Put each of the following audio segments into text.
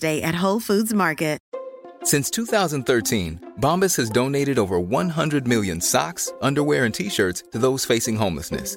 Day at Whole Foods Market. Since 2013, Bombas has donated over 100 million socks, underwear, and t shirts to those facing homelessness.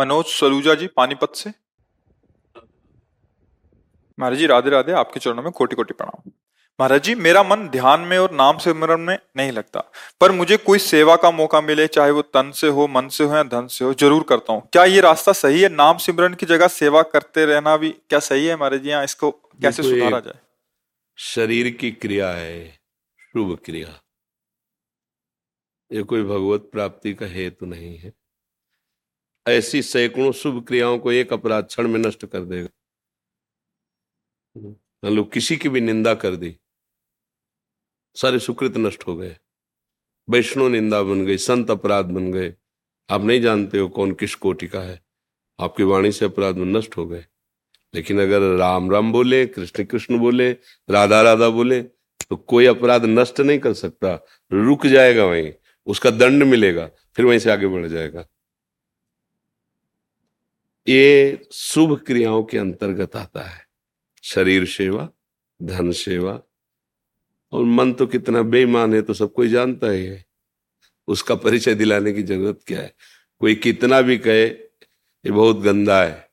Manoj Saluja जी पानीपत से। महाराज जी राधे राधे आपके चरणों में कोटि कोटि प्रणाम। महाराज जी मेरा मन ध्यान में और नाम सिमरन में नहीं लगता पर मुझे कोई सेवा का मौका मिले चाहे वो तन से हो मन से हो या धन से हो ज़रूर करता हूँ। क्या ये रास्ता सही है? नाम सिमरन की जगह सेवा करते रहना भी क्या सही है महाराज जी? यहाँ इसको कैसे सुधारा जाए? शरीर की क्रिया है शुभ क्रिया। ये कोई भगवत प्राप्ति का हेतु नहीं है। ऐसी सैकड़ों शुभ क्रियाओं को एक अपराध क्षण में नष्ट कर देगा। मान लो किसी की भी निंदा कर दी। सारे सुकृत नष्ट हो गए। वैष्णव निंदा बन गई संत अपराध बन गए। आप नहीं जानते हो कौन किस कोटि का है। आपकी वाणी से अपराध में नष्ट हो गए। लेकिन अगर राम राम बोले कृष्ण कृष्ण बोले राधा राधा बोले तो कोई अपराध नष्ट नहीं कर सकता। रुक जाएगा वहीं उसका दंड मिलेगा फिर वहीं से आगे बढ़ जाएगा। ये शुभ क्रियाओं के अंतर्गत आता है। शरीर सेवा, धन सेवा, और मन तो कितना बेईमान है तो सब कोई जानता ही है। उसका परिचय दिलाने की ज़रूरत क्या है? कोई कितना भी कहे, ये बहुत गंदा है।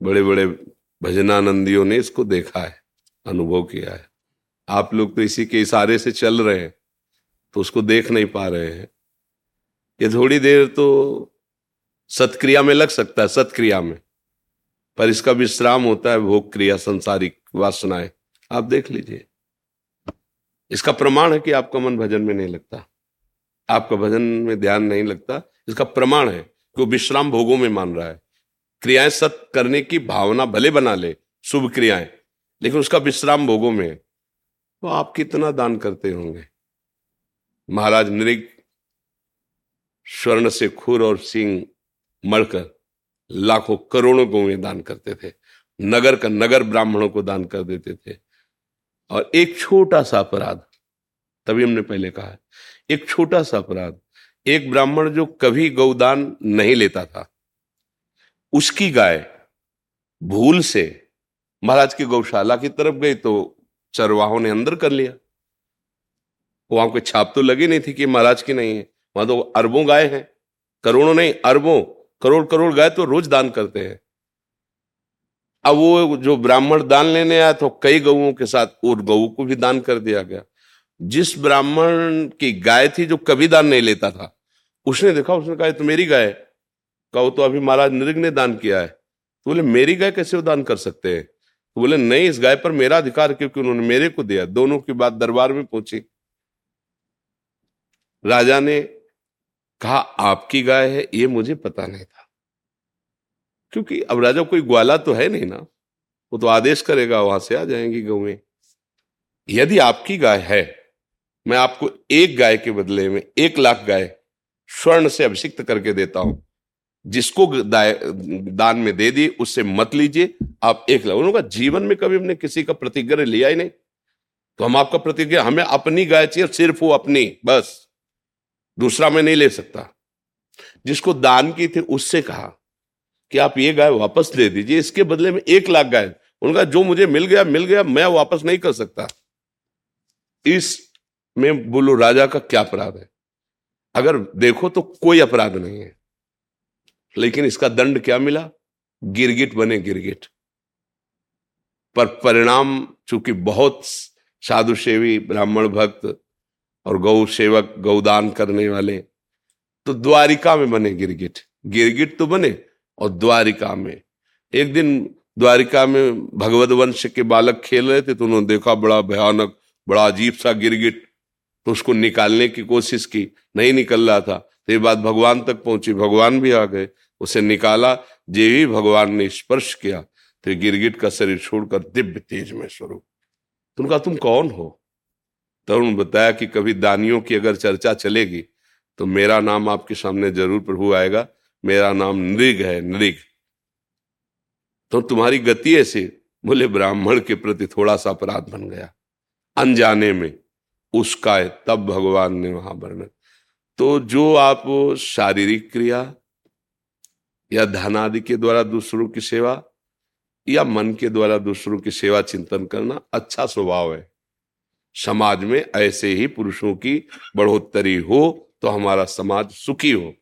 बड़े बड़े भजनानंदियों ने इसको देखा है, अनुभव किया है। आप लोग तो इसी के इशारे से चल रहे हैं तो उसको देख नहीं पा रहे हैं। ये थोड़ी देर तो सत्क्रिया में लग सकता है, सत्क्रिया में। पर इसका विश्राम होता है भोग क्रिया, संसारिक वासनाएँ। आप देख लीजिए। इसका प्रमाण है कि आपका मन भजन में नहीं लगता। आपका भजन में ध्यान नहीं लगता। इसका प्रमाण है कि वो विश्राम भोगों में मान रहा है। क्रियाएँ सत करने की भावना भले बना ले, शुभ क्रियाएँ, लेकिन उसका विश्राम भोगों में तो आप कितना दान करते होंगे? महाराज नृग स्वर्ण से खुर और सिंह मढ़कर लाखों करोड़ों गौएँ दान करते थे, नगर का नगर ब्राह्मणों को दान कर देते थे। और एक छोटा सा अपराध, तभी हमने पहले कहा, एक छोटा सा अपराध, एक ब्राह्मण जो कभी गौदान नहीं लेता था, उसकी गाय भूल से महाराज की गौशाला की तरफ़ गई तो चरवाहों ने अंदर कर लिया। वहाँ कोई छाप तो लगी नहीं थी कि महाराज की नहीं है, वहाँ तो अरबों गाय हैं, करोड़ों नहीं, अरबों करोड़ करोड़ गाय तो रोज दान करते हैं। अब वो जो ब्राह्मण दान लेने आया तो कई गऊओं के साथ और गऊ को भी दान कर दिया गया। जिस ब्राह्मण की गाय थी जो कभी दान नहीं लेता था, उसने देखा, उसने कहा तो मेरी गाय कहो तो अभी महाराज नृग ने दान किया है। तो बोले, मेरी गाय कैसे वो दान कर सकते हैं? तो बोले, नहीं, इस गाय पर मेरा अधिकार क्योंकि उन्होंने मेरे को दिया दोनों की बात दरबार में पहुँची। राजा ने कहा, आपकी गाय है, ये मुझे पता नहीं था। क्योंकि अब राजा, कोई ग्वाला तो है नहीं ना। वो तो आदेश करेगा, वहाँ से आ जाएँगी गौएँ यदि आपकी गाय है, मैं आपको एक गाय के बदले में एक लाख गाय स्वर्ण से अभिषिक्त करके देता हूँ। जिसको दान में दे दी, उससे मत लीजिए। आप एक लाख, उन्होंने जीवन में कभी हमने किसी का प्रतिग्रह लिया ही नहीं। तो हम आपका प्रतिज्ञा हमें अपनी गाय चाहिए, सिर्फ़ वो अपनी, बस। दूसरा मैं नहीं ले सकता। जिसको दान की थी उससे कहा कि आप ये गाय वापस ले दीजिए, इसके बदले में एक लाख गाय। उनका जो मुझे मिल गया मिल गया, मैं वापस नहीं कर सकता। इस में बोलो, राजा का क्या अपराध है? अगर देखो तो कोई अपराध नहीं है। लेकिन इसका दंड क्या मिला? गिरगिट बने गिरगिट। पर परिणाम, चूँकि बहुत साधु सेवी ब्राह्मण भक्त और गौ सेवक गौदान करने वाले। तो द्वारिका में बने गिरगिट। गिरगिट तो बने और द्वारिका में। एक दिन द्वारिका में भगवत वंश के बालक खेल रहे थे तो उन्होंने देखा बड़ा भयानक, बड़ा अजीब सा गिरगिट। तो उसको निकालने की कोशिश की। नहीं निकल रहा था। तो ये बात भगवान तक पहुँची। भगवान भी आ गए। उसे निकाला। जे भी भगवान ने स्पर्श किया। तो गिरगिट का शरीर छोड़कर दिव्य तेज में स्वरूप। तुम कहा तुम कौन हो? तो उन्होंने बताया कि कभी दानियों की अगर चर्चा चलेगी तो मेरा नाम आपके सामने ज़रूर प्रभु आएगा। मेरा नाम नृग है, नृग। तो तुम्हारी गति ऐसे, बोले, ब्राह्मण के प्रति थोड़ा सा अपराध बन गया। अनजाने में, उसका है, तब भगवान ने वहाँ वर्णन तो जो आप शारीरिक क्रिया, या धन आदि के द्वारा दूसरों की सेवा, या मन के द्वारा दूसरों की सेवा चिंतन करना अच्छा स्वभाव है। समाज में ऐसे ही पुरुषों की बढ़ोतरी हो तो हमारा समाज सुखी हो।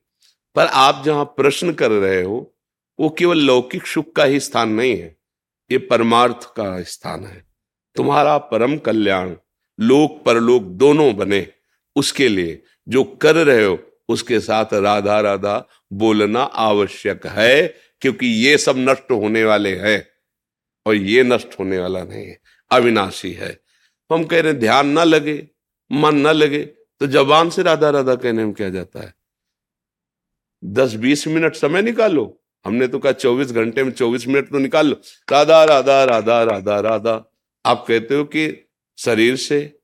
पर आप जहाँ प्रश्न कर रहे हो, वो केवल लौकिक सुख का ही स्थान नहीं है, ये परमार्थ का स्थान है। तुम्हारा परम कल्याण, लोक परलोक दोनों बने, उसके लिए जो कर रहे हो, उसके साथ राधा राधा बोलना आवश्यक है, क्योंकि ये सब नष्ट होने वाले हैं, और ये नष्ट होने वाला नहीं है, अविनाशी है। हम कह रहे हैं, ध्यान ना लगे, मन ना लगे तो जबान से राधा राधा कहने में क्या जाता है? दस बीस मिनट समय निकालो। हमने तो कहा चौबीस घंटे में चौबीस मिनट तो निकाल लो। राधा राधा राधा राधा राधा। आप कहते हो कि शरीर से,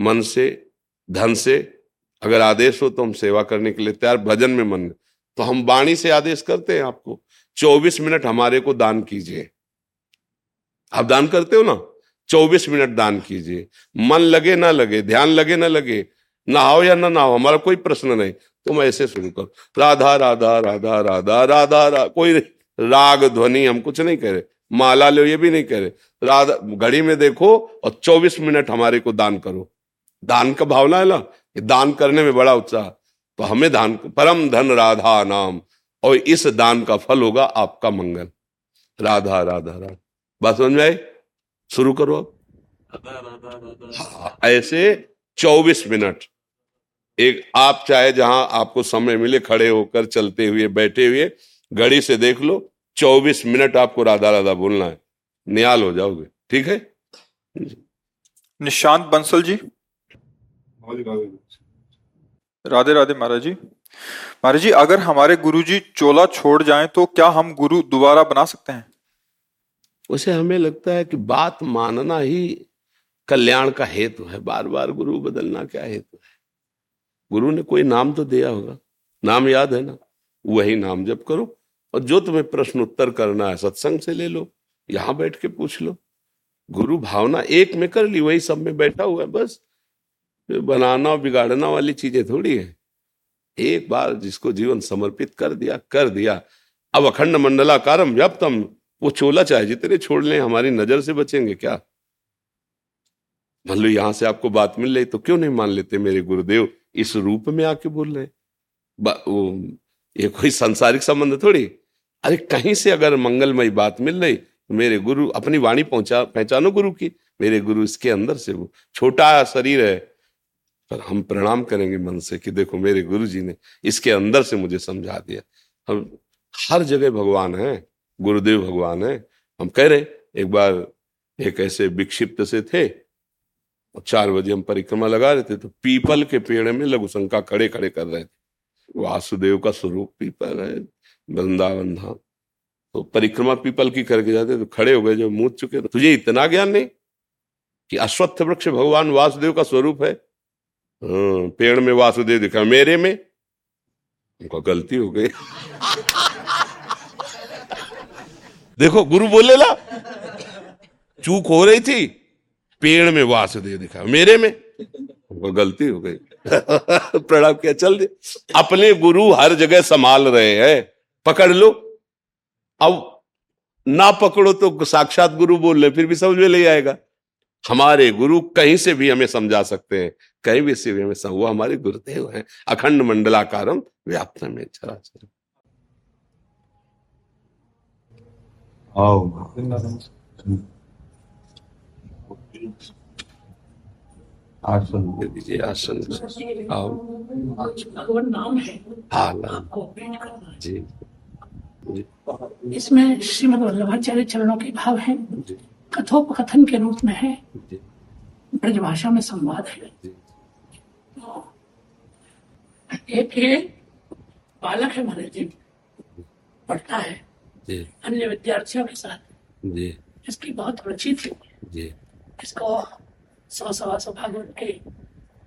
मन से, धन से, अगर आदेश हो तो हम सेवा करने के लिए तैयार, भजन में मन। तो हम वाणी से आदेश करते हैं आपको। चौबीस मिनट हमारे को दान कीजिए। आप दान करते हो ना? चौबीस मिनट दान कीजिए। मन लगे ना लगे ध्यान लगे ना लगे नहाओ या ना नहाओ हमारा कोई प्रश्न नहीं तुम ऐसे शुरू करो राधा राधा राधा राधा राधा रा, कोई राग ध्वनि हम कुछ नहीं कह रहे माला लो ये भी नहीं कह रहे राधा घड़ी में देखो और चौबीस मिनट हमारे को दान करो। दान का भावना है ना दान करने में बड़ा उत्साह तो हमें दान परम धन राधा नाम और इस दान का फल होगा आपका मंगल। राधा राधा राधा बात समझ में आई? शुरू करो अब हाँ, ऐसे चौबीस मिनट। एक आप चाहे जहाँ आपको समय मिले खड़े होकर चलते हुए बैठे हुए घड़ी से देख लो चौबीस मिनट आपको राधा राधा बोलना है। नियाल हो जाओगे। ठीक है? निशांत बंसल जी। राधे राधे महाराज जी। महाराज जी अगर हमारे गुरुजी चोला छोड़ जाएँ तो क्या हम गुरु दोबारा बना सकते हैं? उसे हमें लगता है कि बात मानना ही कल्याण का हेतु है। बार बार गुरु बदलना क्या हेतु है? गुरु ने कोई नाम तो दिया होगा। नाम याद है ना? वही नाम जप करो और जो तुम्हें प्रश्न उत्तर करना है, सत्संग से ले लो, यहाँ बैठ के पूछ लो। गुरु भावना एक में कर ली, वही सब में बैठा हुआ है, बस। बनाना बिगाड़ना वाली चीज़ें थोड़ी है। एक बार जिसको जीवन समर्पित कर दिया कर दिया। अब अखंड मंडलाकारम जब तम वो चोला चाहे जितने छोड़ लें, हमारी नज़र से बचेंगे क्या? मान लो यहाँ से आपको बात मिल रही तो क्यों नहीं मान लेते मेरे गुरुदेव? इस रूप में आके बोल रहे वो, ये कोई सांसारिक संबंध थोड़ी? अरे कहीं से अगर मंगलमय बात मिल रही तो मेरे गुरु अपनी वाणी पहुँचा, पहचानो गुरु की। मेरे गुरु इसके अंदर से वो छोटा शरीर है। पर हम प्रणाम करेंगे मन से कि देखो मेरे गुरु जी ने इसके अंदर से मुझे समझा दिया। हम हर जगह भगवान है। गुरुदेव भगवान है। हम कह रहे एक बार एक ऐसे विक्षिप्त से थे और चार बजे हम परिक्रमा लगा रहे थे तो पीपल के पेड़ में लघुशंका खड़े खड़े कर रहे थे। वासुदेव का स्वरूप पीपल है वृंदावन धाम। तो परिक्रमा पीपल की करके जाते तो खड़े हो गए जो मूत चुके तो तुझे इतना ज्ञान नहीं कि अश्वत्थ वृक्ष भगवान वासुदेव का स्वरूप है? हाँ, पेड़ में वासुदेव दिखा मेरे में? उनका गलती हो गई। देखो, गुरु बोले, ला। चूक हो रही थी, पेड़ में वासुदेव दिखा मेरे में? गलती हो गई। प्रणाम किया, चल दे। अपने गुरु हर जगह संभाल रहे हैं। पकड़ लो। अब ना पकड़ो तो साक्षात गुरु बोल रहे फिर भी समझ में नहीं आएगा। हमारे गुरु कहीं से भी हमें समझा सकते हैं। कहीं भी से भी हमें वो हमारे गुरुदेव हैं। अखंड मंडलाकारम व्याप्त में। चराचर आसन दीजिए आसन आओ है जी इसमें श्रीमद वल्लभाचार्य चरणों के भाव है। कथोपकथन के रूप में है। ब्रज भाषा में संवाद है। एक बालक है महाराज जी। पढ़ता है। अन्य विद्यार्थियों के साथ। जी। इसकी बहुत रुचि थी। जी। इसको सौ सवा सौ भागवत के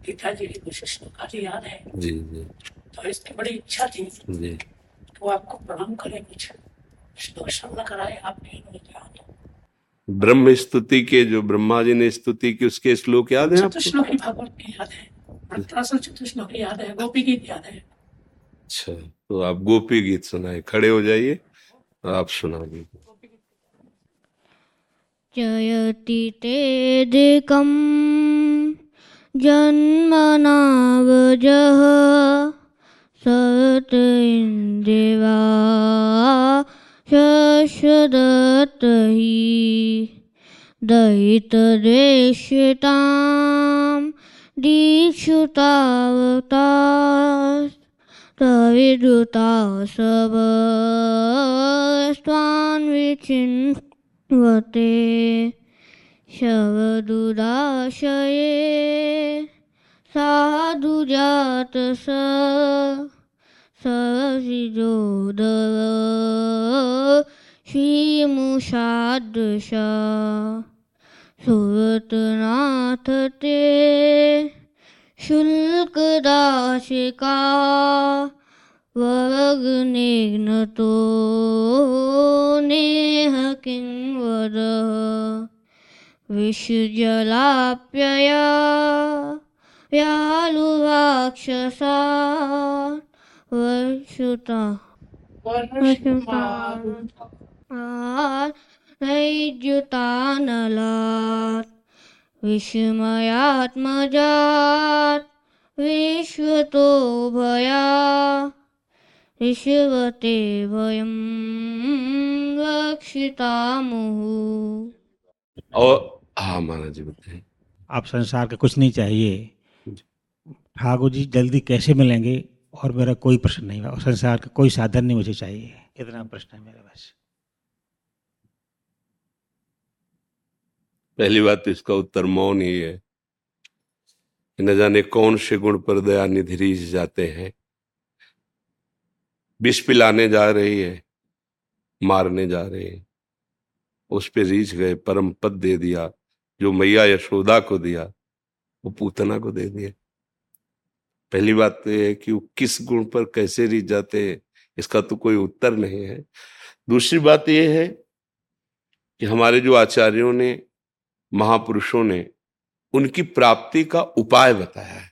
गीता जी की कुछ श्लोका याद है। जी जी। तो इसकी बड़ी इच्छा थी जी। तो आपको प्रणाम करें कुछ श्लोक श्रवण कराए आपके ब्रह्म स्तुति के जो ब्रह्मा जी ने स्तुति की उसके श्लोक याद है आपको? श्लोक भागवत की याद है। चतुश्लोक याद है। गोपी गीत याद है। अच्छा तो आप गोपी गीत सुनाए। खड़े हो जाइए। आप सुनाइए जयति तेदिकं जन्मनावजः सत इन्दिवा शश्वदत्त हि दयितदेशितां दीक्षुतावतास्तविदुता सबस्त्वान् विचिन् वते शवदुदाशये साधुजात स ससिजोदव श्रीमुषादृश सुरतनाथ ते शुल्कदाशिका वग्निघ्नतो नेह किं वद विषजलाप्यया व्यालुवाक्षसा वर्षुता। नैजुतानलात् विस्मयात्मजात् विश्वतो भया विश्वते ऋषवते वयम और हाँ महाराज जी बताए आप संसार का कुछ नहीं चाहिए। ठाकुर जी जल्दी कैसे मिलेंगे? और मेरा कोई प्रश्न नहीं है। और संसार का कोई साधन नहीं मुझे चाहिए। इतना प्रश्न है मेरे पास। पहली बात तो इसका उत्तर मौन ही है। न जाने कौन से गुण पर दया निधि जाते हैं। विष पिलाने जा रही है, मारने जा रहे हैं। उस पे रीछ गए, परम पद दे दिया, जो मैया यशोदा को दिया, वो पूतना को दे दिया। पहली बात तो यह है कि वो किस गुण पर कैसे रीछ जाते हैं, इसका तो कोई उत्तर नहीं है। दूसरी बात यह है कि हमारे जो आचार्यों ने महापुरुषों ने उनकी प्राप्ति का उपाय बताया है।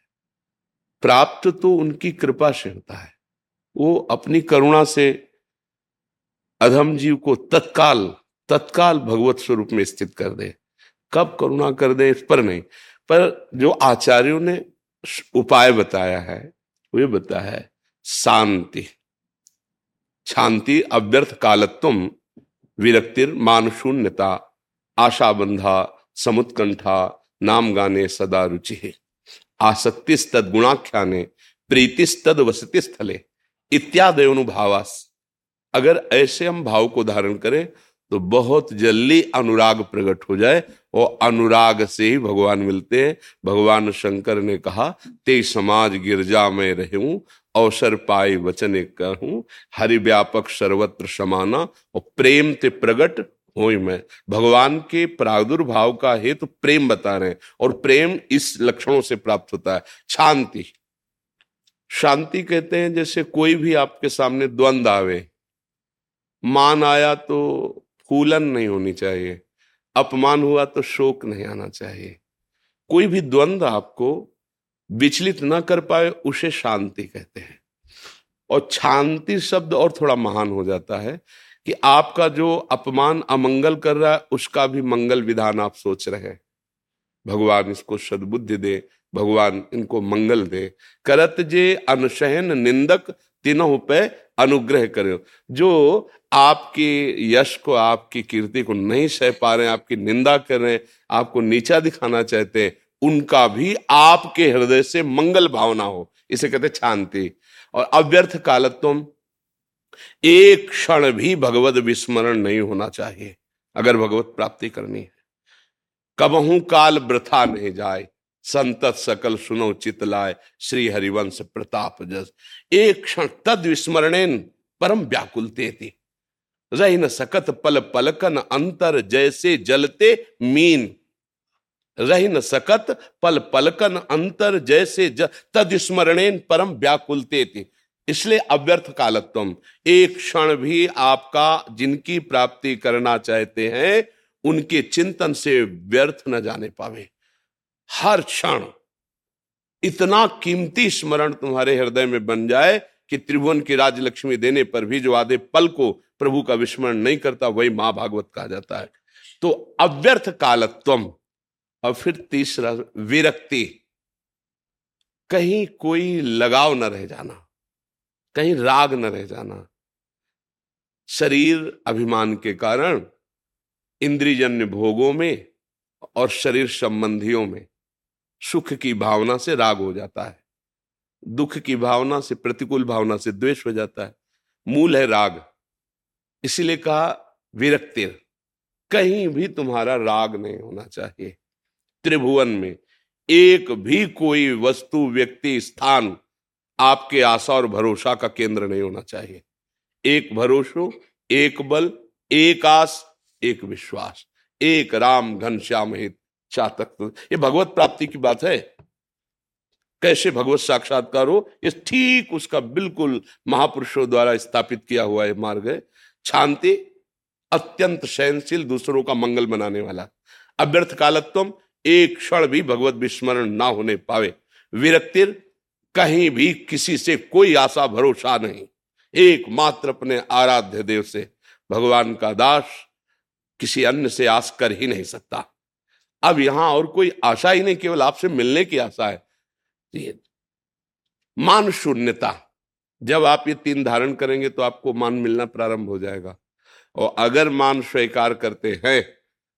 प्राप्त तो उनकी कृपा से होता है। वो अपनी करुणा से अधम जीव को तत्काल तत्काल भगवत स्वरूप में स्थित कर दे। कब करुणा कर दे इस पर नहीं, पर जो आचार्यों ने उपाय बताया है, वो बताया है, शांति। शांति अव्यर्थ कालत्व विरक्तिर मान शून्यता आशा बंधा समुत्कंठा, नाम गाने सदा रुचि है। आसक्तिस्तद गुणाख्याने, प्रीतिस्तद वसति स्थले इत्यादि अनुभावास। अगर ऐसे हम भाव को धारण करें तो बहुत जल्दी अनुराग प्रकट हो जाए और अनुराग से ही भगवान मिलते हैं। भगवान शंकर ने कहा, ते समाज गिरजा में रहूँ, अवसर पाए वचने कहूँ हरि व्यापक सर्वत्र समाना और प्रेम ते प्रगट हो मैं। भगवान के प्रादुर्भाव का हेतु तो प्रेम बता रहे हैं और प्रेम इस लक्षणों से प्राप्त होता है। शांति। शांति कहते हैं जैसे कोई भी आपके सामने द्वंद आवे। मान आया तो फूलन नहीं होनी चाहिए। अपमान हुआ तो शोक नहीं आना चाहिए। कोई भी द्वंद्व आपको विचलित ना कर पाए, उसे शांति कहते हैं। और शांति शब्द और थोड़ा महान हो जाता है। कि आपका जो अपमान अमंगल कर रहा है, उसका भी मंगल विधान आप सोच रहे हैं। भगवान इसको सदबुद्धि दे, भगवान इनको मंगल दे। करत जे अनुशहन निंदक तीनों पे अनुग्रह करे। जो आपके यश को, आपकी कीर्ति को नहीं सह पा रहे आपकी निंदा कर रहे हैं, आपको नीचा दिखाना चाहते हैं, उनका भी आपके हृदय से मंगल भावना हो। इसे कहते शांति और अव्यर्थ कालत्व एक क्षण भी भगवत विस्मरण नहीं होना चाहिए अगर भगवत प्राप्ति करनी है। कबहू काल वृथा नहीं जाए संतत सकल सुनो चित लाए श्री हरिवंश प्रताप जस। एक क्षण तद विस्मरणेन परम व्याकुलते थी रही न सकत पल पलकन अंतर जैसे जलते मीन। रही न सकत पल पलकन अंतर जैसे ज, तद स्मरणेन परम व्याकुलते थी इसलिए अव्यर्थ कालत्व एक क्षण भी आपका जिनकी प्राप्ति करना चाहते हैं, उनके चिंतन से व्यर्थ न जाने पावे। हर क्षण। इतना कीमती स्मरण तुम्हारे हृदय में बन जाए कि त्रिभुवन की राजलक्ष्मी देने पर भी जो आधे पल को प्रभु का विस्मरण नहीं करता, वही माँ भागवत कहा जाता है। तो अव्यर्थ कालत्वम। और फिर तीसरा, विरक्ति। कहीं कोई लगाव न रह जाना। कहीं राग न रह जाना। शरीर अभिमान के कारण इंद्रियजन्य भोगों में और शरीर संबंधियों में सुख की भावना से राग हो जाता है। दुख की भावना से, प्रतिकूल भावना से द्वेष हो जाता है। मूल है राग। इसीलिए कहा, विरक्ति। कहीं भी तुम्हारा राग नहीं होना चाहिए। त्रिभुवन में एक भी कोई वस्तु, व्यक्ति, स्थान आपके आशा और भरोसा का केंद्र नहीं होना चाहिए। एक भरोसो, एक बल, एक आस, एक विश्वास। एक राम घन घनश्याम हित चातक। ये भगवत प्राप्ति की बात है। कैसे भगवत साक्षात्कार हो? ये ठीक उसका बिल्कुल महापुरुषों द्वारा स्थापित किया हुआ है मार्ग है। शांति, अत्यंत सहनशील, दूसरों का मंगल बनाने वाला। अव्यर्थ कालत्व एक क्षण भी भगवत विस्मरण ना होने पावे। विरक्तिर कहीं भी किसी से कोई आशा भरोसा नहीं। एकमात्र अपने आराध्य देव से भगवान का दास किसी अन्य से आस कर ही नहीं सकता। अब यहाँ और कोई आशा ही नहीं, केवल आपसे मिलने की आशा है। मान शून्यता। जब आप ये तीन धारण करेंगे तो आपको मान मिलना प्रारंभ हो जाएगा। और अगर मान स्वीकार करते हैं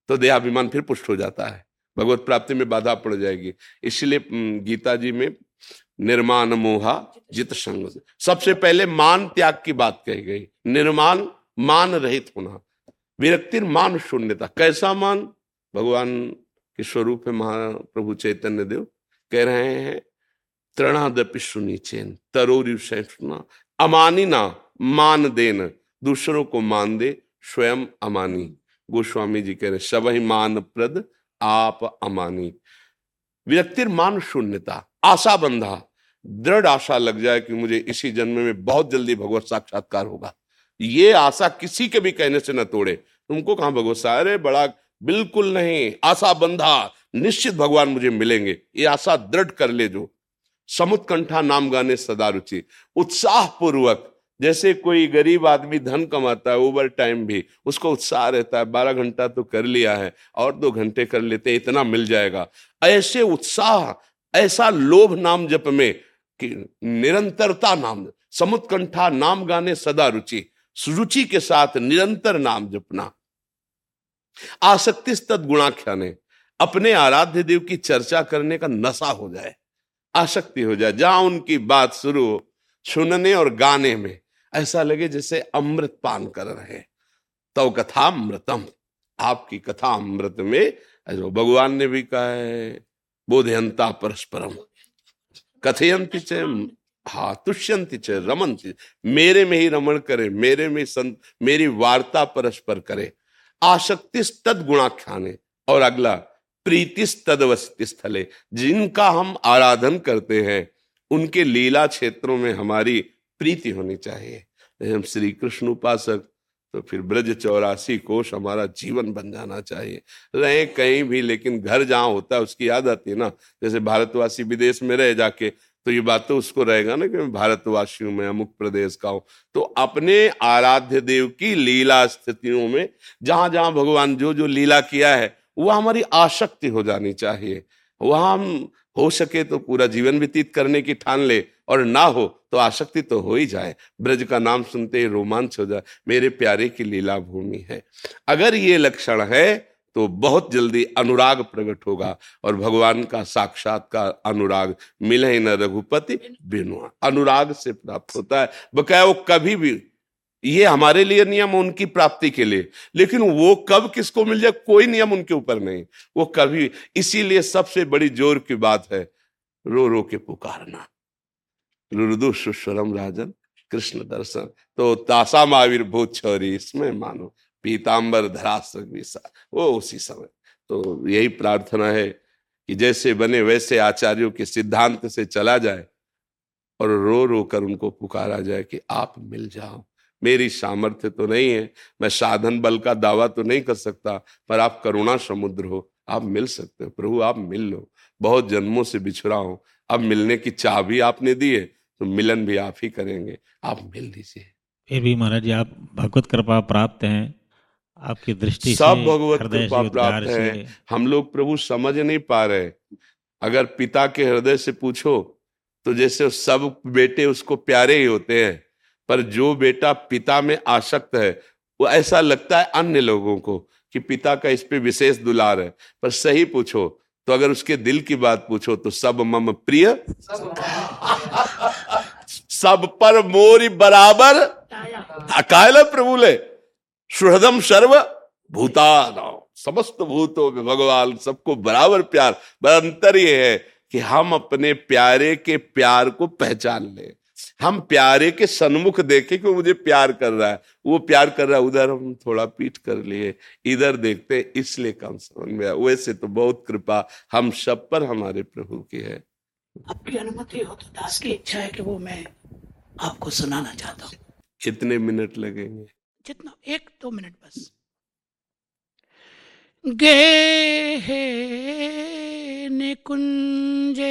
तो देहाभिमान फिर पुष्ट हो जाता है। भगवत प्राप्ति में बाधा पड़ जाएगी। इसलिए गीता जी में निर्माण मोहा जित संग। सबसे पहले मान त्याग की बात कही गई। निर्माण मान रहित होना। विरक्तिर मान शून्यता। कैसा मान? भगवान के स्वरूप है महाप्रभु चैतन्य देव कह रहे हैं तृणादपि सुनीचेन तरोरी सैठना अमानी ना, मान देन। दूसरों को मान दे, स्वयं अमानी। गोस्वामी जी कह रहे सब ही मान प्रद आप अमानी। विरक्तिर मान शून्यता। आशा बंधा। दृढ़ आशा लग जाए कि मुझे इसी जन्म में बहुत जल्दी भगवत साक्षात्कार होगा। ये आशा किसी के भी कहने से न तोड़े। तुमको कहा भगवत सा, अरे बड़ा बिल्कुल नहीं, आशा बंधा, निश्चित भगवान मुझे मिलेंगे। ये आशा दृढ़ कर ले जो। समुत्कंठा नाम गाने सदा रुचि। उत्साह पूर्वक जैसे कोई गरीब आदमी धन कमाता है ओवर टाइम भी, उसको उत्साह रहता है, बारह घंटा तो कर लिया है, और दो घंटे कर लेते इतना मिल जाएगा। ऐसे उत्साह, ऐसा लोभ नाम जप में कि निरंतरता नाम, समुत्कंठा नाम गाने सदा रुचि रुचि के साथ निरंतर नाम जपना। आसक्ति तद गुणाख्याने अपने आराध्य देव की चर्चा करने का नशा हो जाए, आसक्ति हो जाए, जहाँ उनकी बात शुरू हो, सुनने और गाने में, ऐसा लगे जैसे अमृत पान कर रहे। तो कथा अमृतम, आपकी कथा अमृत में भगवान ने भी कहा है बोधयंता परस्परम। कथयंती च, हा तुष्यंती च, रमनती। मेरे में ही रमण करे, मेरे में संत, मेरी वार्ता परस्पर करे। आशक्ति तद गुणाख्याने, और अगला प्रीति तदवस्थित स्थले जिनका हम आराधन करते हैं, उनके लीला क्षेत्रों में हमारी प्रीति होनी चाहिए। हम श्री कृष्ण उपासक तो फिर ब्रज चौरासी कोष हमारा जीवन बन जाना चाहिए। रहे कहीं भी, लेकिन घर जहाँ होता है, उसकी याद आती है ना। जैसे भारतवासी विदेश में रह जाके तो ये बात तो उसको रहेगा ना कि मैं भारतवासियों में, अमुक प्रदेश का हूँ। तो अपने आराध्य देव की लीला स्थितियों में, जहाँ जहाँ भगवान जो जो लीला किया है, वह हमारी आसक्ति हो जानी चाहिए। वहाँ हम, हो सके तो पूरा जीवन व्यतीत करने की ठान ले, और ना हो तो आसक्ति तो हो ही जाए। ब्रज का नाम सुनते ही रोमांच हो जाए। मेरे प्यारे की लीला भूमि है। अगर ये लक्षण है तो बहुत जल्दी अनुराग प्रकट होगा, और भगवान का साक्षात का अनुराग मिले न रघुपति बिनुआ अनुराग से प्राप्त होता है। बकाया वो कभी भी ये हमारे लिए नियम उनकी प्राप्ति के लिए। लेकिन वो कब किसको मिल जाए, कोई नियम उनके ऊपर नहीं। वो कभी, इसीलिए सबसे बड़ी ज़ोर की बात है, रो रो के पुकारना। रुदु सुस्वरम राजन, कृष्ण दर्शन। तो तासा महावीर भूत छोरी, इसमें मानो पीताम्बर धरास्त्र वो उसी समय। तो यही प्रार्थना है कि जैसे बने वैसे आचार्यों के सिद्धांत से चला जाए और रो रो कर उनको पुकारा जाए कि आप मिल जाओ। मेरी सामर्थ्य तो नहीं है मैं साधन बल का दावा तो नहीं कर सकता पर आप करुणा समुद्र हो आप मिल सकते हो प्रभु आप मिल लो। बहुत जन्मों से बिछड़ा हो अब मिलने की चाह भी आपने दी है तो मिलन भी आप ही करेंगे आप मिल लीजिए। फिर भी महाराज जी आप भगवत कृपा प्राप्त हैं आपकी दृष्टि सब भगवत कृपा प्राप्त है। हम लोग प्रभु समझ नहीं पा रहे। अगर पिता के हृदय से पूछो तो जैसे सब बेटे उसको प्यारे ही होते हैं। पर जो बेटा पिता में आसक्त है, वो ऐसा लगता है अन्य लोगों को कि पिता का इस पे विशेष दुलार है। पर सही पूछो तो अगर उसके दिल की बात पूछो तो सब मम प्रिय? सब पर मोरी बराबर? अकाल प्रभु ले सुहृदम सर्व भूतान। समस्त भूतों में भगवान सबको बराबर प्यार। पर अंतर यह है कि हम अपने प्यारे के प्यार को पहचान ले। हम प्यारे के सन्मुख देखे कि मुझे प्यार कर रहा है। वो प्यार कर रहा है उधर हम थोड़ा पीट कर लिए इधर देखते इसलिए कम समझ में वैसे तो बहुत कृपा हम सब पर हमारे प्रभु की है। आपकी अनुमति हो तो दास की इच्छा है कि वो मैं आपको सुनाना चाहता हूँ। कितने मिनट लगेंगे? जितना एक दो मिनट बस। गे हे निकुंजे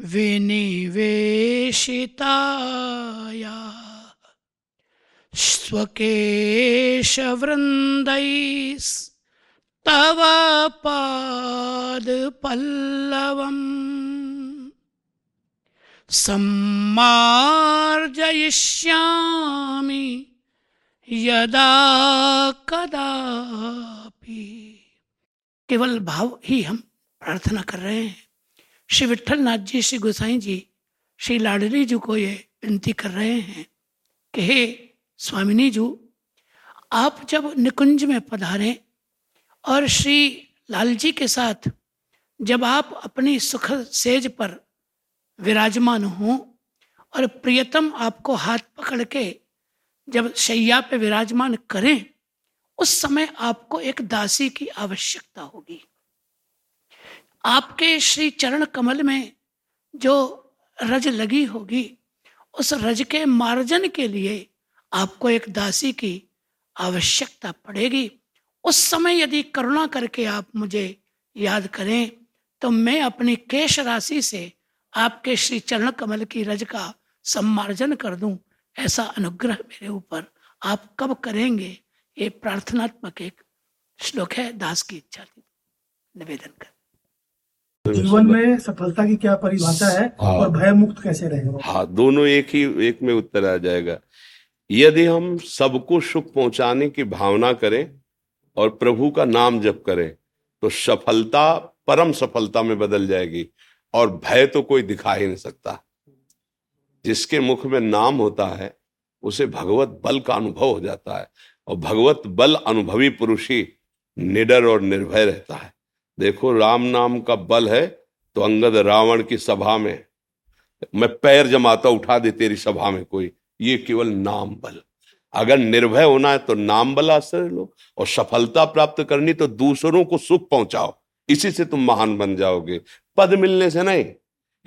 विनिवेशिताया। स्वकेशवृन्दैस्तव पादपल्लवम्। सम्मार्जयिष्यामि यदा कदापि। केवल भाव ही हम प्रार्थना कर रहे हैं। श्री विठल नाथ जी, श्री गोसाई जी, श्री लाडली जी को ये विनती कर रहे हैं कि हे स्वामिनी जी, आप जब निकुंज में पधारें और श्री लाल जी के साथ जब आप अपनी सुख सेज पर विराजमान हों और प्रियतम आपको हाथ पकड़ के जब शैया पे विराजमान करें, उस समय आपको एक दासी की आवश्यकता होगी। आपके श्री चरण कमल में जो रज लगी होगी, उस रज के मार्जन के लिए आपको एक दासी की आवश्यकता पड़ेगी। उस समय यदि करुणा करके आप मुझे याद करें तो मैं अपनी केश राशि से आपके श्री चरण कमल की रज का सम्मार्जन कर दूँ। ऐसा अनुग्रह मेरे ऊपर आप कब करेंगे, ये प्रार्थनात्मक एक श्लोक है दास की इच्छा निवेदन कर जीवन में सफलता की क्या परिभाषा है हाँ, और भय मुक्त कैसे रहेगा हाँ दोनों एक ही एक में उत्तर आ जाएगा। यदि हम सबको सुख पहुँचाने की भावना करें और प्रभु का नाम जप करें तो सफलता परम सफलता में बदल जाएगी और भय तो कोई दिखा ही नहीं सकता। जिसके मुख में नाम होता है उसे भगवत बल का अनुभव हो जाता है और भगवत बल अनुभवी पुरुष ही निडर और निर्भय रहता है। देखो, राम नाम का बल है तो अंगद रावण की सभा में मैं पैर जमाता उठा दे तेरी सभा में कोई। ये केवल नाम बल। अगर निर्भय होना है तो नाम बल आश्रय लो और सफलता प्राप्त करनी तो दूसरों को सुख पहुंचाओ। इसी से तुम महान बन जाओगे। पद मिलने से नहीं।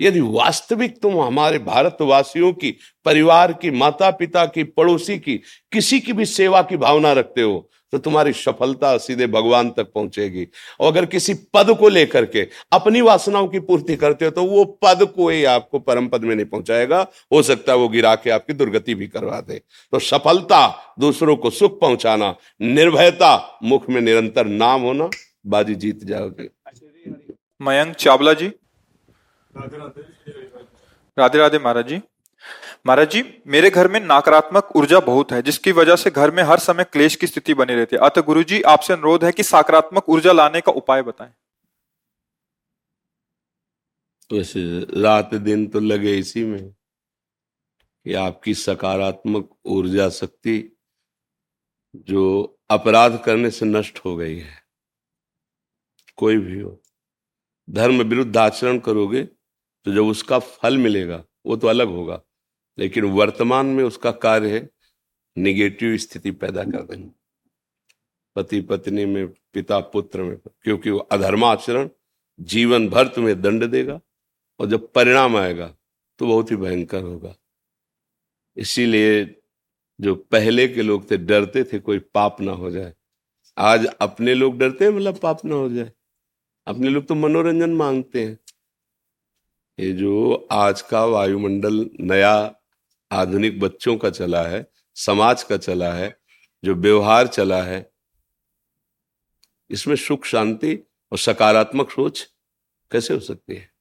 यदि वास्तविक तुम हमारे भारतवासियों की, परिवार की माता पिता की, पड़ोसी की, किसी की भी सेवा की भावना रखते हो तो तुम्हारी सफलता सीधे भगवान तक पहुंचेगी। और अगर किसी पद को लेकर के अपनी वासनाओं की पूर्ति करते हो तो वो पद को ही आपको परम पद में नहीं पहुंचाएगा। हो सकता है वो गिरा के आपकी दुर्गति भी करवा दे। तो सफलता दूसरों को सुख पहुंचाना, निर्भयता मुख में निरंतर नाम होना, बाजी जीत जाओगे। मयंक चावला जी। राधे राधे महाराज जी। महाराज जी, मेरे घर में नकारात्मक ऊर्जा बहुत है, जिसकी वजह से घर में हर समय क्लेश की स्थिति बनी रहती है। अतः गुरु जी आपसे अनुरोध है कि सकारात्मक ऊर्जा लाने का उपाय बताएँ। वैसे रात दिन तो लगे इसी में कि आपकी सकारात्मक ऊर्जा शक्ति जो अपराध करने से नष्ट हो गई है। कोई भी हो। धर्म विरुद्ध आचरण करोगे तो जब उसका फल मिलेगा, वो तो अलग होगा। लेकिन वर्तमान में उसका कार्य है निगेटिव स्थिति पैदा कर देना। पति पत्नी में, पिता पुत्र में, क्योंकि वो अधर्माचरण जीवन भर तुम्हें दंड देगा और जब परिणाम आएगा तो बहुत ही भयंकर होगा। इसीलिए जो पहले के लोग थे, डरते थे कोई पाप ना हो जाए। आज अपने लोग डरते हैं मतलब पाप ना हो जाए। अपने लोग तो मनोरंजन मांगते हैं। ये जो आज का वायुमंडल नया आधुनिक बच्चों का चला है, समाज का चला है, जो व्यवहार चला है, इसमें सुख, शांति और सकारात्मक सोच कैसे हो सकती है?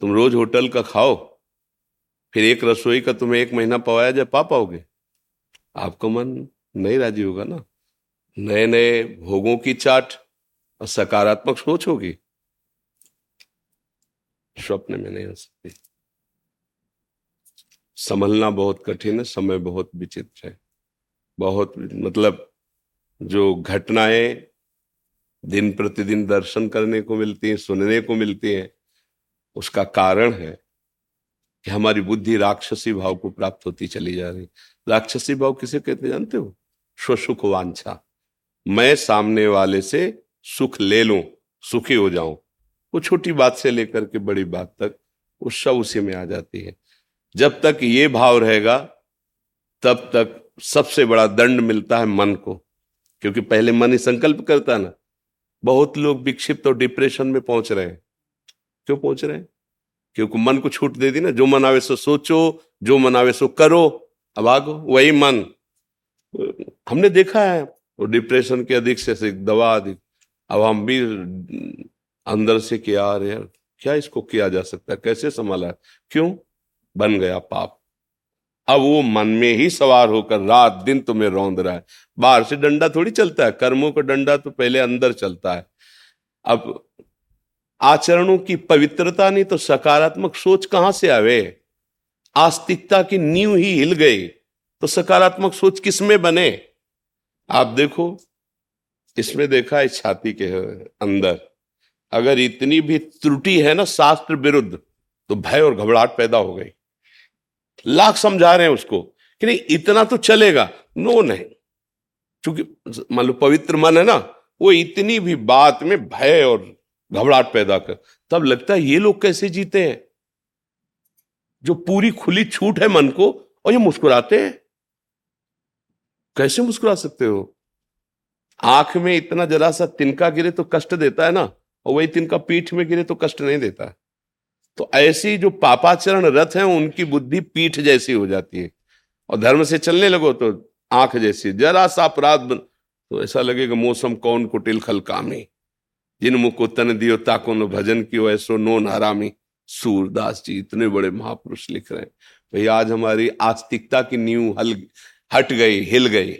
तुम रोज होटल का खाओ, फिर एक रसोई का तुम्हें एक महीना पवाया जाए, पा पाओगे? आपका मन नहीं राज़ी होगा ना? नए नए भोगों की चाट और सकारात्मक सोच होगी। स्वप्न में नहीं हो सकती। संभलना बहुत कठिन है, समय बहुत विचित्र है। बहुत मतलब जो घटनाएँ दिन प्रतिदिन दर्शन करने को मिलती हैं, सुनने को मिलती हैं, उसका कारण है कि हमारी बुद्धि राक्षसी भाव को प्राप्त होती चली जा रही। राक्षसी भाव किसे कहते जानते हो? स्वसुख वांछा। मैं सामने वाले से सुख ले लूँ, सुखी हो जाऊँ। वो छोटी बात से लेकर के बड़ी बात तक, वो सब उसी में आ जाती है। जब तक ये भाव रहेगा, तब तक सबसे बड़ा दंड मिलता है मन को। क्योंकि पहले मन ही संकल्प करता ना। बहुत लोग विक्षिप्त और डिप्रेशन में पहुँच रहे हैं। क्यों पहुँच रहे हैं? क्योंकि मन को छूट दे दी ना। जो मनावे सो सोचो, जो मनावे सो करो। अब आगो, वही मन। हमने देखा है वो डिप्रेशन के अधिक से अधिक, दवा अधिक। अब हम भी, अंदर से किया यार क्या इसको किया जा सकता है? कैसे संभाला क्यों? बन गया पाप। अब वो मन में ही सवार होकर रात दिन तुम्हें रौंद रहा है। बाहर से डंडा थोड़ी चलता है, कर्मों का डंडा तो पहले अंदर चलता है। अब आचरणों की पवित्रता नहीं तो सकारात्मक सोच कहाँ से आवे? आस्तिकता की नींव ही हिल गई तो सकारात्मक सोच किसमें बने? आप देखो, इसमें देखा है छाती के अंदर, अगर इतनी भी त्रुटि है ना शास्त्र विरुद्ध तो भय और घबराहट पैदा हो गई। लाख समझा रहे हैं उसको कि नहीं, इतना तो चलेगा। नो, नहीं। क्योंकि मान लो, पवित्र मन है ना, वो इतनी भी बात में भय और घबराहट पैदा कर, तब लगता है ये लोग कैसे जीते हैं? जो पूरी खुली छूट है मन को और ये मुस्कुराते हैं। कैसे मुस्कुरा सकते हो? आँख में इतना जरा सा तिनका गिरे तो कष्ट देता है ना, और वही तिनका पीठ में गिरे तो कष्ट नहीं देता। तो ऐसी जो पापाचरण रथ है, उनकी बुद्धि पीठ जैसी हो जाती है। और धर्म से चलने लगो तो आँख जैसी जरा सा अपराध तो ऐसा लगेगा, मौसम कौन कुटिल खल कामी? जिन मुख को तन दियो ताको न भजन कियो, ऐसो नो नारामी। सूरदास जी, इतने बड़े महापुरुष लिख रहे हैं। भाई, आज हमारी आस्तिकता की नींव हल, हट गई, हिल गई।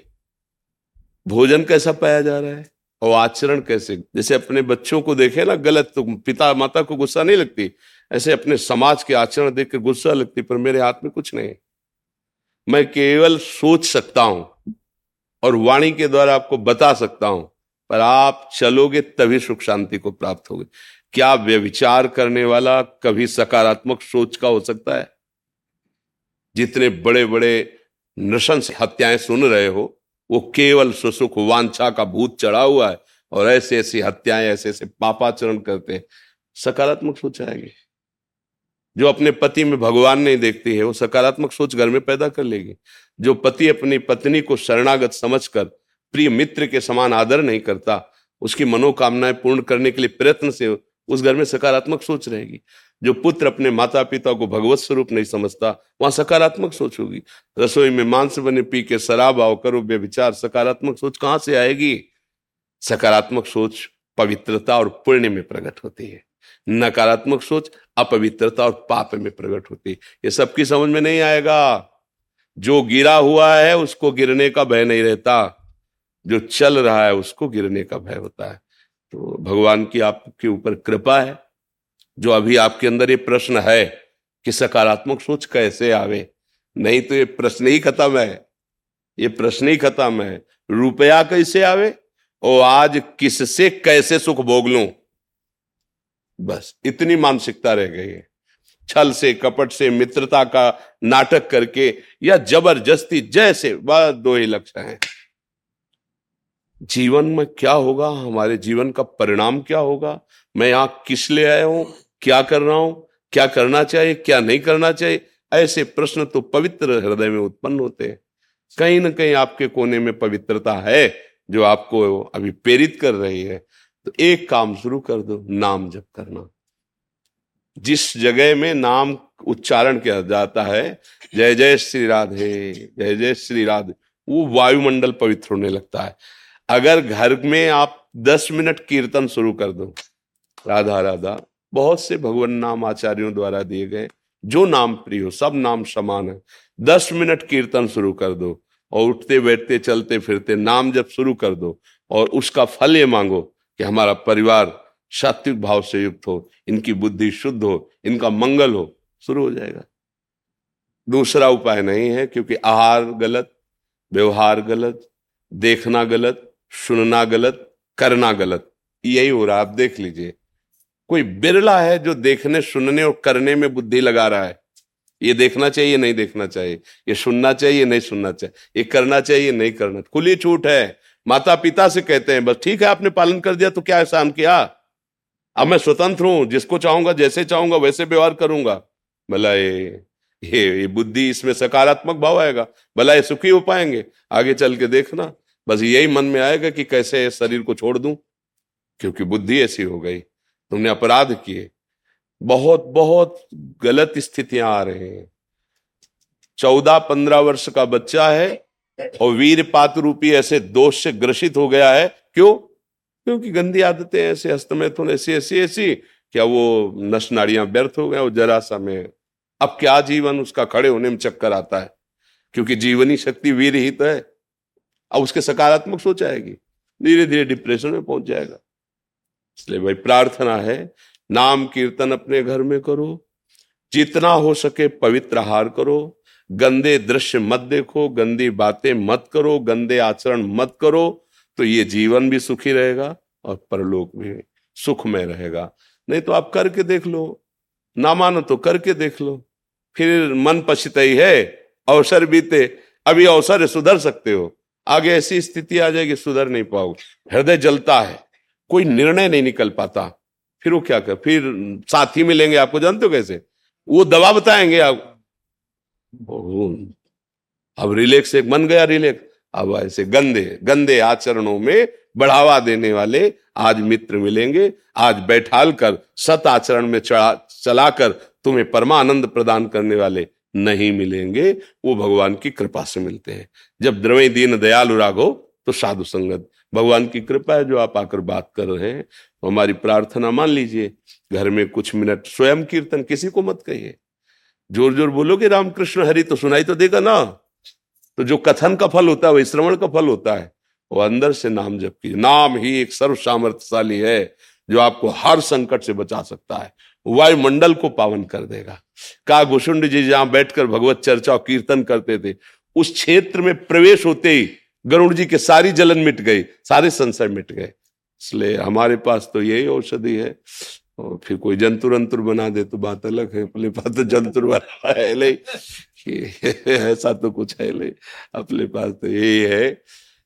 भोजन कैसा पाया जा रहा है? और आचरण कैसे? जैसे अपने बच्चों को देखे ना, गलत तो पिता माता को गुस्सा नहीं लगती। ऐसे अपने समाज के आचरण देख कर गुस्सा लगती, पर मेरे हाथ में कुछ नहीं। मैं केवल सोच सकता हूँ और वाणी के द्वारा आपको बता सकता हूँ, पर आप चलोगे तभी सुख शांति को प्राप्त होगे। क्या व्यविचार करने वाला कभी सकारात्मक सोच का हो सकता है? जितने बड़े बड़े नृशंस हत्याएँ सुन रहे हो, वो केवल सुसुख वांछा का भूत चढ़ा हुआ है और ऐसे ऐसी हत्याएँ ऐसे ऐसे पापाचरण करते हैं। सकारात्मक सोच आएगी। जो अपने पति में भगवान नहीं देखती है, वो सकारात्मक सोच घर में पैदा कर लेगी। जो पति अपनी पत्नी को शरणागत समझकर प्रिय मित्र के समान आदर नहीं करता, उसकी मनोकामनाएँ पूर्ण करने के लिए प्रयत्न से उस घर में सकारात्मक सोच रहेगी। जो पुत्र अपने माता पिता को भगवत स्वरूप नहीं समझता, वहाँ सकारात्मक सोच होगी। रसोई में मांस बने पी के शराब आओ, करो विचार सकारात्मक सोच कहाँ से आएगी? सकारात्मक सोच पवित्रता और पुण्य में प्रकट होती है। नकारात्मक सोच अपवित्रता और पाप में प्रकट होती। ये सबकी समझ में नहीं आएगा। जो गिरा हुआ है, उसको गिरने का भय नहीं रहता। जो चल रहा है, उसको गिरने का भय होता है। तो भगवान की आपके ऊपर कृपा है। जो अभी आपके अंदर ये प्रश्न है कि सकारात्मक सोच कैसे आवे? नहीं तो ये प्रश्न ही खत्म है। ये प्रश्न ही खत्म है। रुपया कैसे आवे? और आज किससे कैसे सुख भोग लू? बस, इतनी मानसिकता रह गई है। छल से, कपट से, मित्रता का नाटक करके या ज़बरदस्ती, जैसे, बस दो ही लक्ष्य हैं। जीवन में क्या होगा? हमारे जीवन का परिणाम क्या होगा? मैं यहाँ किस ले आया हूँ? क्या कर रहा हूँ? क्या करना चाहिए? क्या नहीं करना चाहिए? ऐसे प्रश्न तो पवित्र हृदय में उत्पन्न होते हैं। कहीं ना कहीं आपके कोने में पवित्रता है, जो आपको अभी प्रेरित कर रही है। तो एक काम शुरू कर दो, नाम जप करना। जिस जगह में नाम उच्चारण किया जाता है, जय जय श्री राधे, जय जय श्री राधे, वो वायुमंडल पवित्र होने लगता है। अगर घर में आप दस मिनट कीर्तन शुरू कर दो, राधा राधा, बहुत से भगवान नाम आचार्यों द्वारा दिए गए, जो नाम प्रिय हो, सब नाम समान है, दस मिनट कीर्तन शुरू कर दो और उठते बैठते चलते फिरते नाम जब शुरू कर दो और उसका फल ये मांगो कि हमारा परिवार सात्विक भाव से युक्त हो, इनकी बुद्धि शुद्ध हो, इनका मंगल हो, शुरू हो जाएगा। दूसरा उपाय नहीं है, क्योंकि आहार गलत, व्यवहार गलत, देखना गलत, सुनना गलत, करना गलत, यही हो रहा आप देख लीजिए, कोई बिरला है जो देखने, सुनने और करने में बुद्धि लगा रहा है। ये देखना चाहिए, नहीं देखना चाहिए। ये सुनना चाहिए, नहीं सुनना चाहिए। ये करना चाहिए, नहीं करना खुली छूट है माता पिता से कहते हैं बस ठीक है आपने पालन कर दिया तो क्या एहसान किया? अब मैं स्वतंत्र हूँ जिसको चाहूँगा जैसे चाहूँगा वैसे व्यवहार करूँगा। भला ये ये, बुद्धि इसमें सकारात्मक भाव आएगा। भला ये सुखी हो पाएँगे। आगे चल के देखना। बस यही मन में आएगा कि कैसे शरीर को छोड़ दूँ क्योंकि बुद्धि ऐसी हो गई। तुमने अपराध किए। बहुत बहुत गलत स्थितियाँ आ रहे हैं। चौदह पंद्रह वर्ष का बच्चा है और वीर पात रूपी ऐसे दोष से ग्रसित हो गया है। क्यों? क्योंकि गंदी आदतें ऐसे हस्तमैथुन ऐसी ऐसी ऐसी। क्या वो नश नाड़ियाँ व्यर्थ हो गए वो जरा सा में अब क्या जीवन उसका खड़े होने में चक्कर आता है? क्योंकि जीवनी शक्ति वीर ही तो है। अब उसके सकारात्मक सोच आएगी। धीरे धीरे डिप्रेशन में पहुँच जाएगा। इसलिए भाई प्रार्थना है नाम कीर्तन अपने घर में करो। जितना हो सके पवित्र हार करो। गंदे दृश्य मत देखो, गंदी बातें मत करो, गंदे आचरण मत करो तो ये जीवन भी सुखी रहेगा और परलोक भी सुख में रहेगा। नहीं तो आप करके देख लो, ना मानो तो करके देख लो। फिर मन पछताई है, अवसर बीते, अभी अवसर सुधर सकते हो। आगे ऐसी स्थिति आ जाएगी, सुधर नहीं पाओ। हृदय जलता है, कोई निर्णय नहीं निकल पाता। फिर वो क्या कर, फिर साथी मिलेंगे, आपको जानते हो कैसे? वो दवा बताएँगे आप अब रिलैक्स एक मन गया रिलैक्स। अब ऐसे गंदे गंदे आचरणों में बढ़ावा देने वाले आज मित्र मिलेंगे। आज बैठाल कर सत आचरण में चढ़ा, चलाकर तुम्हें परमानंद प्रदान करने वाले नहीं मिलेंगे। वो भगवान की कृपा से मिलते हैं। जब द्रवे दीन दयालु राघो तो साधु संगत, भगवान की कृपा है जो आप आकर बात कर रहे हैं। तो हमारी प्रार्थना मान लीजिए, घर में कुछ मिनट स्वयं कीर्तन किसी को मत कहिए। ज़ोर ज़ोर बोलोगे, रामकृष्ण हरि तो सुनाई तो देगा ना। तो जो कथन का फल होता है, वही श्रवण का फल होता है। वो अंदर से नाम जप कीजिए। नाम ही एक सर्व सामर्थ्यशाली है, जो आपको हर संकट से बचा सकता है। वायुमंडल को पावन कर देगा। का घुसुंड जी जहाँ बैठकर भगवत चर्चा और कीर्तन करते थे, उस क्षेत्र में प्रवेश होते ही गरुड़ जी के सारी जलन मिट गई, सारे संशय मिट गए। इसलिए हमारे पास तो यही औषधि है। और फिर कोई जंतुर अंतुर बना दे तो बात अलग है। अपने पास तो जंतुर बना है नहीं। ऐसा तो कुछ है नहीं। अपने पास तो यही है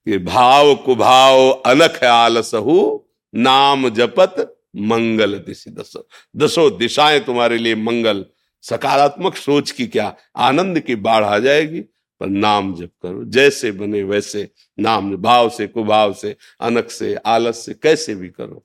कि भाव कुभाव अनख आलसहु, नाम जपत मंगल दिशि दसो। दसो दिशाएँ तुम्हारे लिए मंगल। सकारात्मक सोच की क्या? आनंद की बाढ़ आ जाएगी, पर नाम जप करो। जैसे बने वैसे, नाम भाव से, कुभाव से अनक से, आलस से, कैसे भी करो।